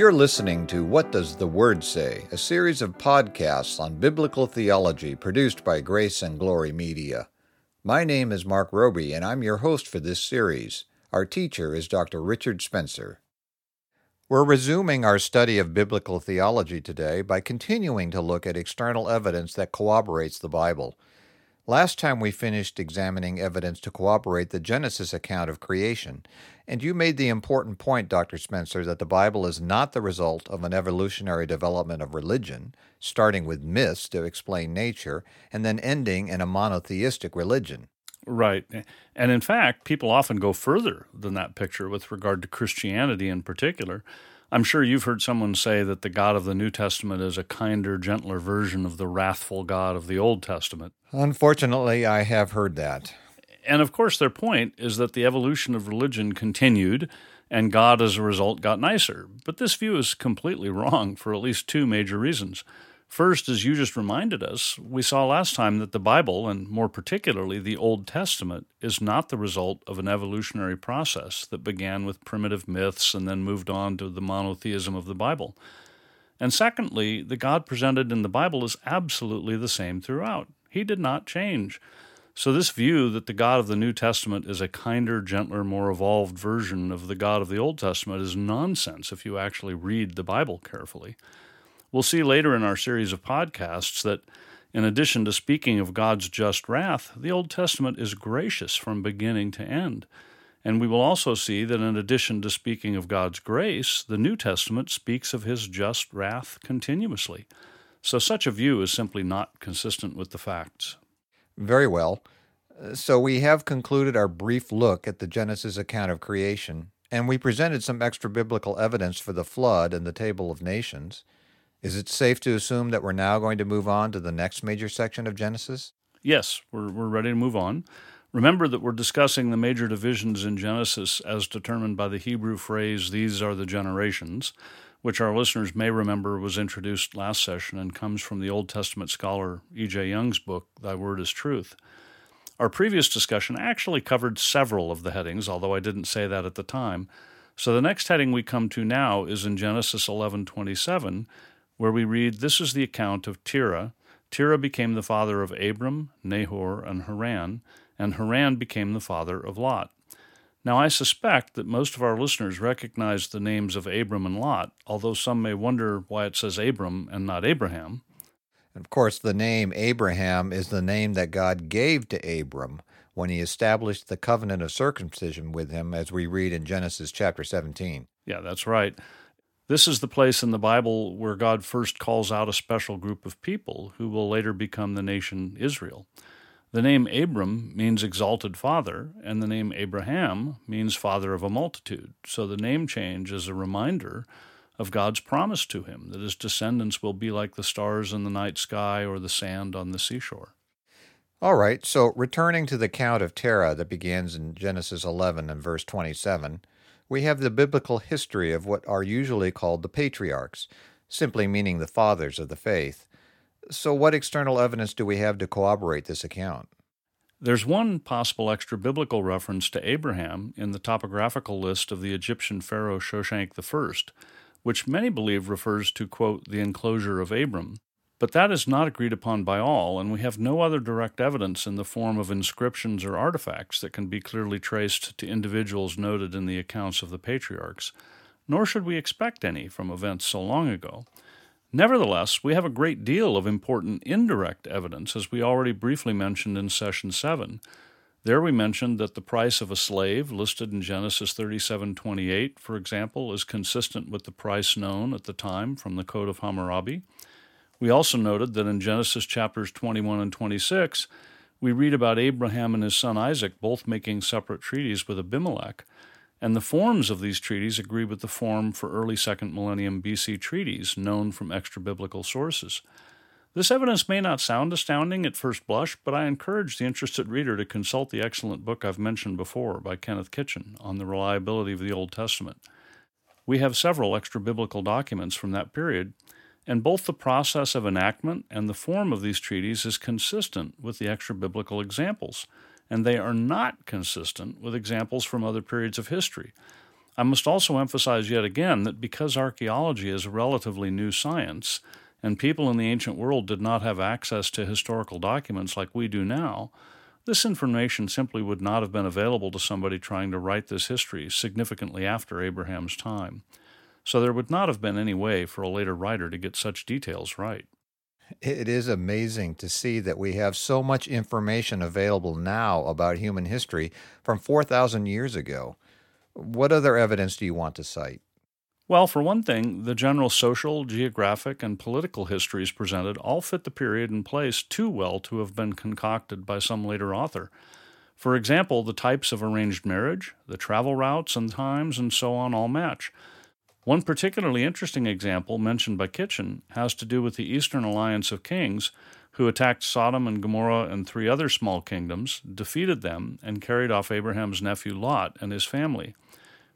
You're listening to What Does the Word Say, a series of podcasts on biblical theology produced by Grace and Glory Media. My name is Mark Roby, and I'm your host for this series. Our teacher is Dr. Richard Spencer. We're resuming our study of biblical theology today by continuing to look at external evidence that corroborates the Bible. Last time we finished examining evidence to corroborate the Genesis account of creation, and you made the important point, Dr. Spencer, that the Bible is not the result of an evolutionary development of religion, starting with myths to explain nature, and then ending in a monotheistic religion. Right. And in fact, people often go further than that picture with regard to Christianity in particular. I'm sure you've heard someone say that the God of the New Testament is a kinder, gentler version of the wrathful God of the Old Testament. Unfortunately, I have heard that. And of course, their point is that the evolution of religion continued and God, as a result, got nicer. But this view is completely wrong for at least two major reasons. First, as you just reminded us, we saw last time that the Bible, and more particularly the Old Testament, is not the result of an evolutionary process that began with primitive myths and then moved on to the monotheism of the Bible. And secondly, the God presented in the Bible is absolutely the same throughout. He did not change. So, this view that the God of the New Testament is a kinder, gentler, more evolved version of the God of the Old Testament is nonsense if you actually read the Bible carefully. We'll see later in our series of podcasts that, in addition to speaking of God's just wrath, the Old Testament is gracious from beginning to end. And we will also see that, in addition to speaking of God's grace, the New Testament speaks of his just wrath continuously. So, such a view is simply not consistent with the facts. Very well. So, we have concluded our brief look at the Genesis account of creation, and we presented some extra biblical evidence for the flood and the table of nations. Is it safe to assume that we're now going to move on to the next major section of Genesis? Yes, we're, we're ready to move on. Remember that we're discussing the major divisions in Genesis as determined by the Hebrew phrase, these are the generations, which our listeners may remember was introduced last session and comes from the Old Testament scholar E.J. Young's book, Thy Word is Truth. Our previous discussion actually covered several of the headings, although I didn't say that at the time. So the next heading we come to now is in Genesis 11:27, where we read, This is the account of Terah. Terah became the father of Abram, Nahor, and Haran, and Haran became the father of Lot. Now, I suspect that most of our listeners recognize the names of Abram and Lot, although some may wonder why it says Abram and not Abraham. Of course, the name Abraham is the name that God gave to Abram when he established the covenant of circumcision with him, as we read in Genesis chapter 17. Yeah, that's right. This is the place in the Bible where God first calls out a special group of people who will later become the nation Israel. The name Abram means exalted father, and the name Abraham means father of a multitude. So the name change is a reminder of God's promise to him that his descendants will be like the stars in the night sky or the sand on the seashore. All right, so returning to the count of Terah that begins in Genesis 11 and verse 27, we have the biblical history of what are usually called the patriarchs, simply meaning the fathers of the faith. So, what external evidence do we have to corroborate this account? There's one possible extra biblical reference to Abraham in the topographical list of the Egyptian pharaoh Shoshenq I, which many believe refers to, quote, the enclosure of Abram, but that is not agreed upon by all, and we have no other direct evidence in the form of inscriptions or artifacts that can be clearly traced to individuals noted in the accounts of the patriarchs, nor should we expect any from events so long ago. Nevertheless, we have a great deal of important indirect evidence, as we already briefly mentioned in Session 7. There we mentioned that the price of a slave listed in Genesis 37:28, for example, is consistent with the price known at the time from the Code of Hammurabi. We also noted that in Genesis chapters 21 and 26, we read about Abraham and his son Isaac both making separate treaties with Abimelech, and the forms of these treaties agree with the form for early second millennium BC treaties known from extra biblical sources. This evidence may not sound astounding at first blush, but I encourage the interested reader to consult the excellent book I've mentioned before by Kenneth Kitchen on the reliability of the Old Testament. We have several extra biblical documents from that period, and both the process of enactment and the form of these treaties is consistent with the extra biblical examples, and they are not consistent with examples from other periods of history. I must also emphasize yet again that because archaeology is a relatively new science, and people in the ancient world did not have access to historical documents like we do now, this information simply would not have been available to somebody trying to write this history significantly after Abraham's time. So there would not have been any way for a later writer to get such details right. It is amazing to see that we have so much information available now about human history from 4,000 years ago. What other evidence do you want to cite? Well, for one thing, the general social, geographic, and political histories presented all fit the period and place too well to have been concocted by some later author. For example, the types of arranged marriage, the travel routes and times, and so on all match. One particularly interesting example mentioned by Kitchen has to do with the Eastern Alliance of Kings, who attacked Sodom and Gomorrah and three other small kingdoms, defeated them, and carried off Abraham's nephew Lot and his family.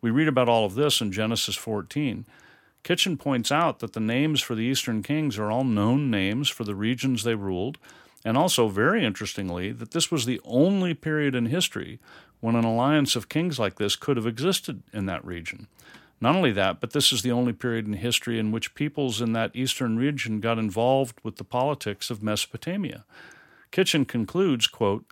We read about all of this in Genesis 14. Kitchen points out that the names for the eastern kings are all known names for the regions they ruled, and also, very interestingly, that this was the only period in history when an alliance of kings like this could have existed in that region. Not only that, but this is the only period in history in which peoples in that eastern region got involved with the politics of Mesopotamia. Kitchen concludes, quote,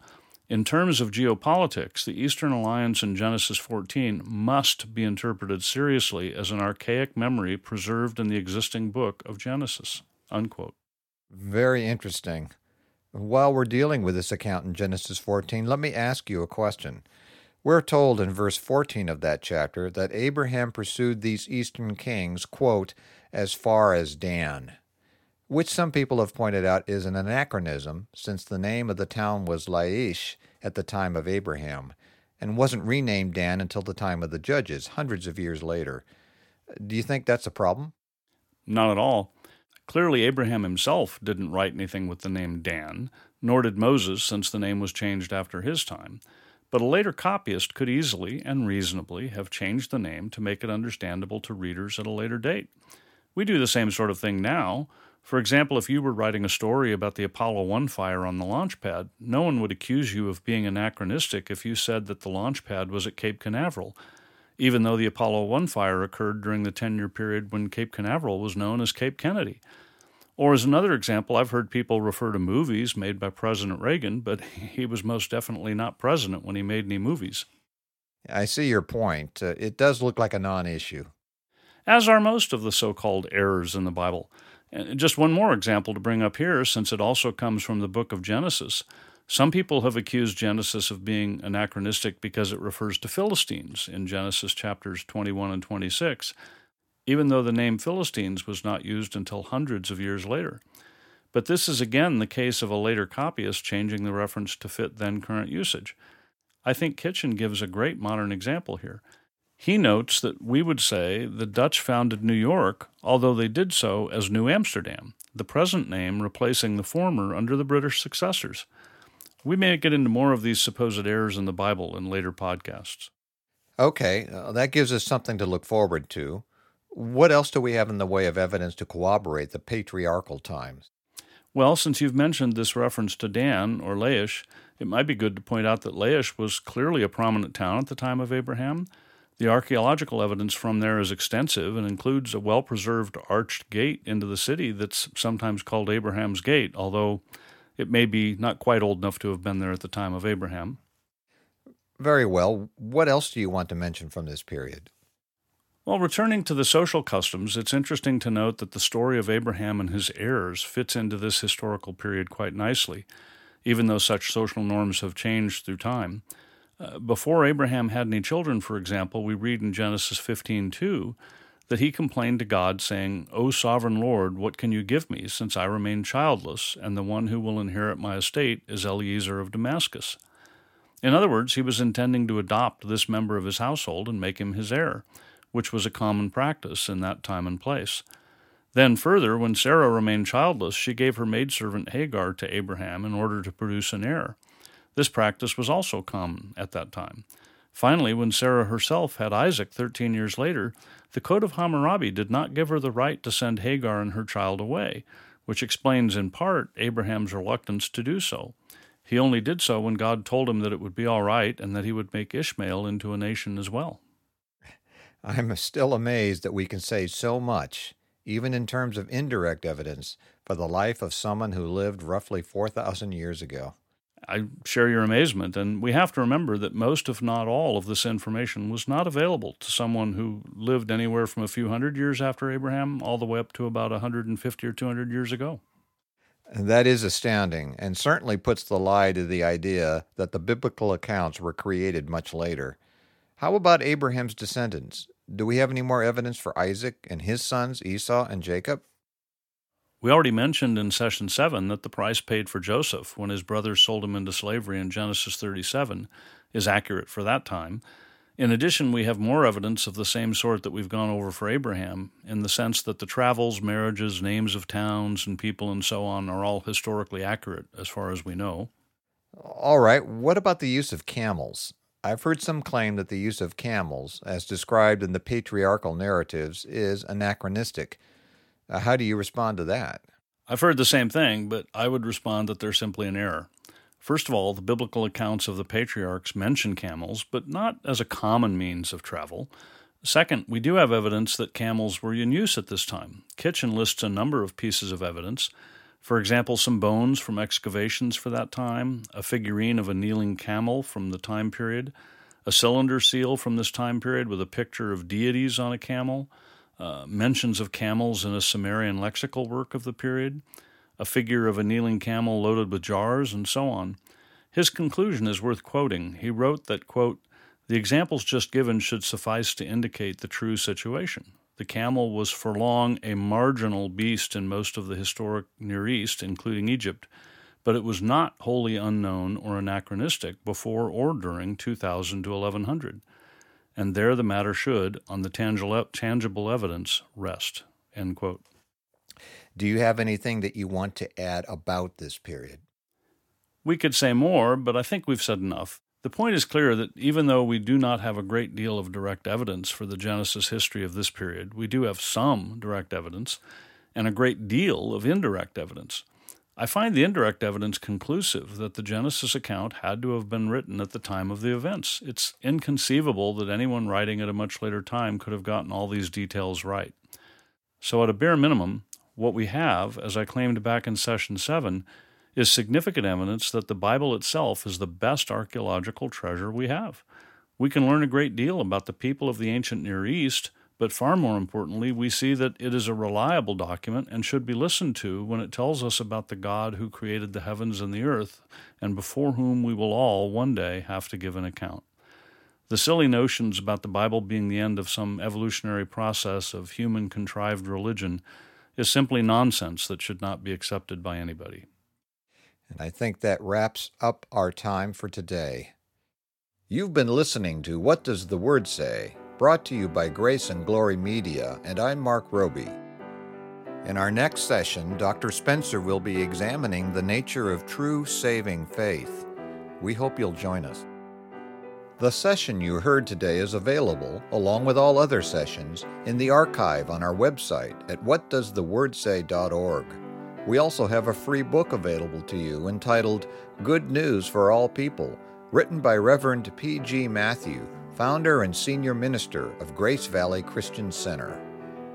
in terms of geopolitics, the Eastern Alliance in Genesis 14 must be interpreted seriously as an archaic memory preserved in the existing book of Genesis. Unquote. Very interesting. While we're dealing with this account in Genesis 14, let me ask you a question. We're told in verse 14 of that chapter that Abraham pursued these eastern kings, quote, as far as Dan which some people have pointed out is an anachronism since the name of the town was Laish at the time of Abraham and wasn't renamed Dan until the time of the judges, hundreds of years later. Do you think that's a problem? Not at all. Clearly, Abraham himself didn't write anything with the name Dan, nor did Moses, since the name was changed after his time. But a later copyist could easily and reasonably have changed the name to make it understandable to readers at a later date. We do the same sort of thing now. For example, if you were writing a story about the Apollo 1 fire on the launch pad, no one would accuse you of being anachronistic if you said that the launch pad was at Cape Canaveral, even though the Apollo 1 fire occurred during the 10 year period when Cape Canaveral was known as Cape Kennedy. Or, as another example, I've heard people refer to movies made by President Reagan, but he was most definitely not president when he made any movies. I see your point. Uh, it does look like a non issue. As are most of the so called errors in the Bible. And just one more example to bring up here, since it also comes from the book of Genesis. Some people have accused Genesis of being anachronistic because it refers to Philistines in Genesis chapters 21 and 26, even though the name Philistines was not used until hundreds of years later. But this is again the case of a later copyist changing the reference to fit then current usage. I think Kitchen gives a great modern example here. He notes that we would say the Dutch founded New York, although they did so as New Amsterdam, the present name replacing the former under the British successors. We may get into more of these supposed errors in the Bible in later podcasts. Okay, uh, that gives us something to look forward to. What else do we have in the way of evidence to corroborate the patriarchal times? Well, since you've mentioned this reference to Dan or Laish, it might be good to point out that Laish was clearly a prominent town at the time of Abraham. The archaeological evidence from there is extensive and includes a well preserved arched gate into the city that's sometimes called Abraham's Gate, although it may be not quite old enough to have been there at the time of Abraham. Very well. What else do you want to mention from this period? Well, returning to the social customs, it's interesting to note that the story of Abraham and his heirs fits into this historical period quite nicely, even though such social norms have changed through time. Uh, before Abraham had any children, for example, we read in Genesis 15:2 that he complained to God, saying, O sovereign Lord, what can you give me, since I remain childless, and the one who will inherit my estate is Eliezer of Damascus? In other words, he was intending to adopt this member of his household and make him his heir, which was a common practice in that time and place. Then, further, when Sarah remained childless, she gave her maidservant Hagar to Abraham in order to produce an heir. This practice was also common at that time. Finally, when Sarah herself had Isaac 13 years later, the Code of Hammurabi did not give her the right to send Hagar and her child away, which explains in part Abraham's reluctance to do so. He only did so when God told him that it would be all right and that he would make Ishmael into a nation as well. I'm still amazed that we can say so much, even in terms of indirect evidence, for the life of someone who lived roughly 4,000 years ago. I share your amazement, and we have to remember that most, if not all, of this information was not available to someone who lived anywhere from a few hundred years after Abraham all the way up to about 150 or 200 years ago. That is astounding, and certainly puts the lie to the idea that the biblical accounts were created much later. How about Abraham's descendants? Do we have any more evidence for Isaac and his sons, Esau and Jacob? We already mentioned in session 7 that the price paid for Joseph when his brothers sold him into slavery in Genesis 37 is accurate for that time. In addition, we have more evidence of the same sort that we've gone over for Abraham, in the sense that the travels, marriages, names of towns and people, and so on are all historically accurate as far as we know. All right, what about the use of camels? I've heard some claim that the use of camels, as described in the patriarchal narratives, is anachronistic. Uh, how do you respond to that? I've heard the same thing, but I would respond that they're simply an error. First of all, the biblical accounts of the patriarchs mention camels, but not as a common means of travel. Second, we do have evidence that camels were in use at this time. Kitchen lists a number of pieces of evidence. For example, some bones from excavations for that time, a figurine of a kneeling camel from the time period, a cylinder seal from this time period with a picture of deities on a camel, uh, mentions of camels in a Sumerian lexical work of the period, a figure of a kneeling camel loaded with jars, and so on. His conclusion is worth quoting. He wrote that, quote, the examples just given should suffice to indicate the true situation. The camel was for long a marginal beast in most of the historic Near East, including Egypt, but it was not wholly unknown or anachronistic before or during 2000 to 1100. And there the matter should, on the tangible evidence, rest. Do you have anything that you want to add about this period? We could say more, but I think we've said enough. The point is clear that even though we do not have a great deal of direct evidence for the Genesis history of this period, we do have some direct evidence and a great deal of indirect evidence. I find the indirect evidence conclusive that the Genesis account had to have been written at the time of the events. It's inconceivable that anyone writing at a much later time could have gotten all these details right. So, at a bare minimum, what we have, as I claimed back in session 7, is significant evidence that the Bible itself is the best archaeological treasure we have. We can learn a great deal about the people of the ancient Near East, but far more importantly, we see that it is a reliable document and should be listened to when it tells us about the God who created the heavens and the earth, and before whom we will all one day have to give an account. The silly notions about the Bible being the end of some evolutionary process of human contrived religion is simply nonsense that should not be accepted by anybody. And I think that wraps up our time for today. You've been listening to What Does the Word Say? brought to you by Grace and Glory Media, and I'm Mark Roby. In our next session, Dr. Spencer will be examining the nature of true saving faith. We hope you'll join us. The session you heard today is available, along with all other sessions, in the archive on our website at whatdoesthewordsay.org. We also have a free book available to you entitled Good News for All People, written by Reverend P.G. Matthew, founder and senior minister of Grace Valley Christian Center.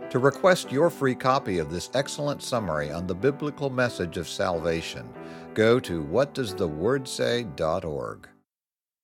To request your free copy of this excellent summary on the biblical message of salvation, go to whatdoesthewordsay.org.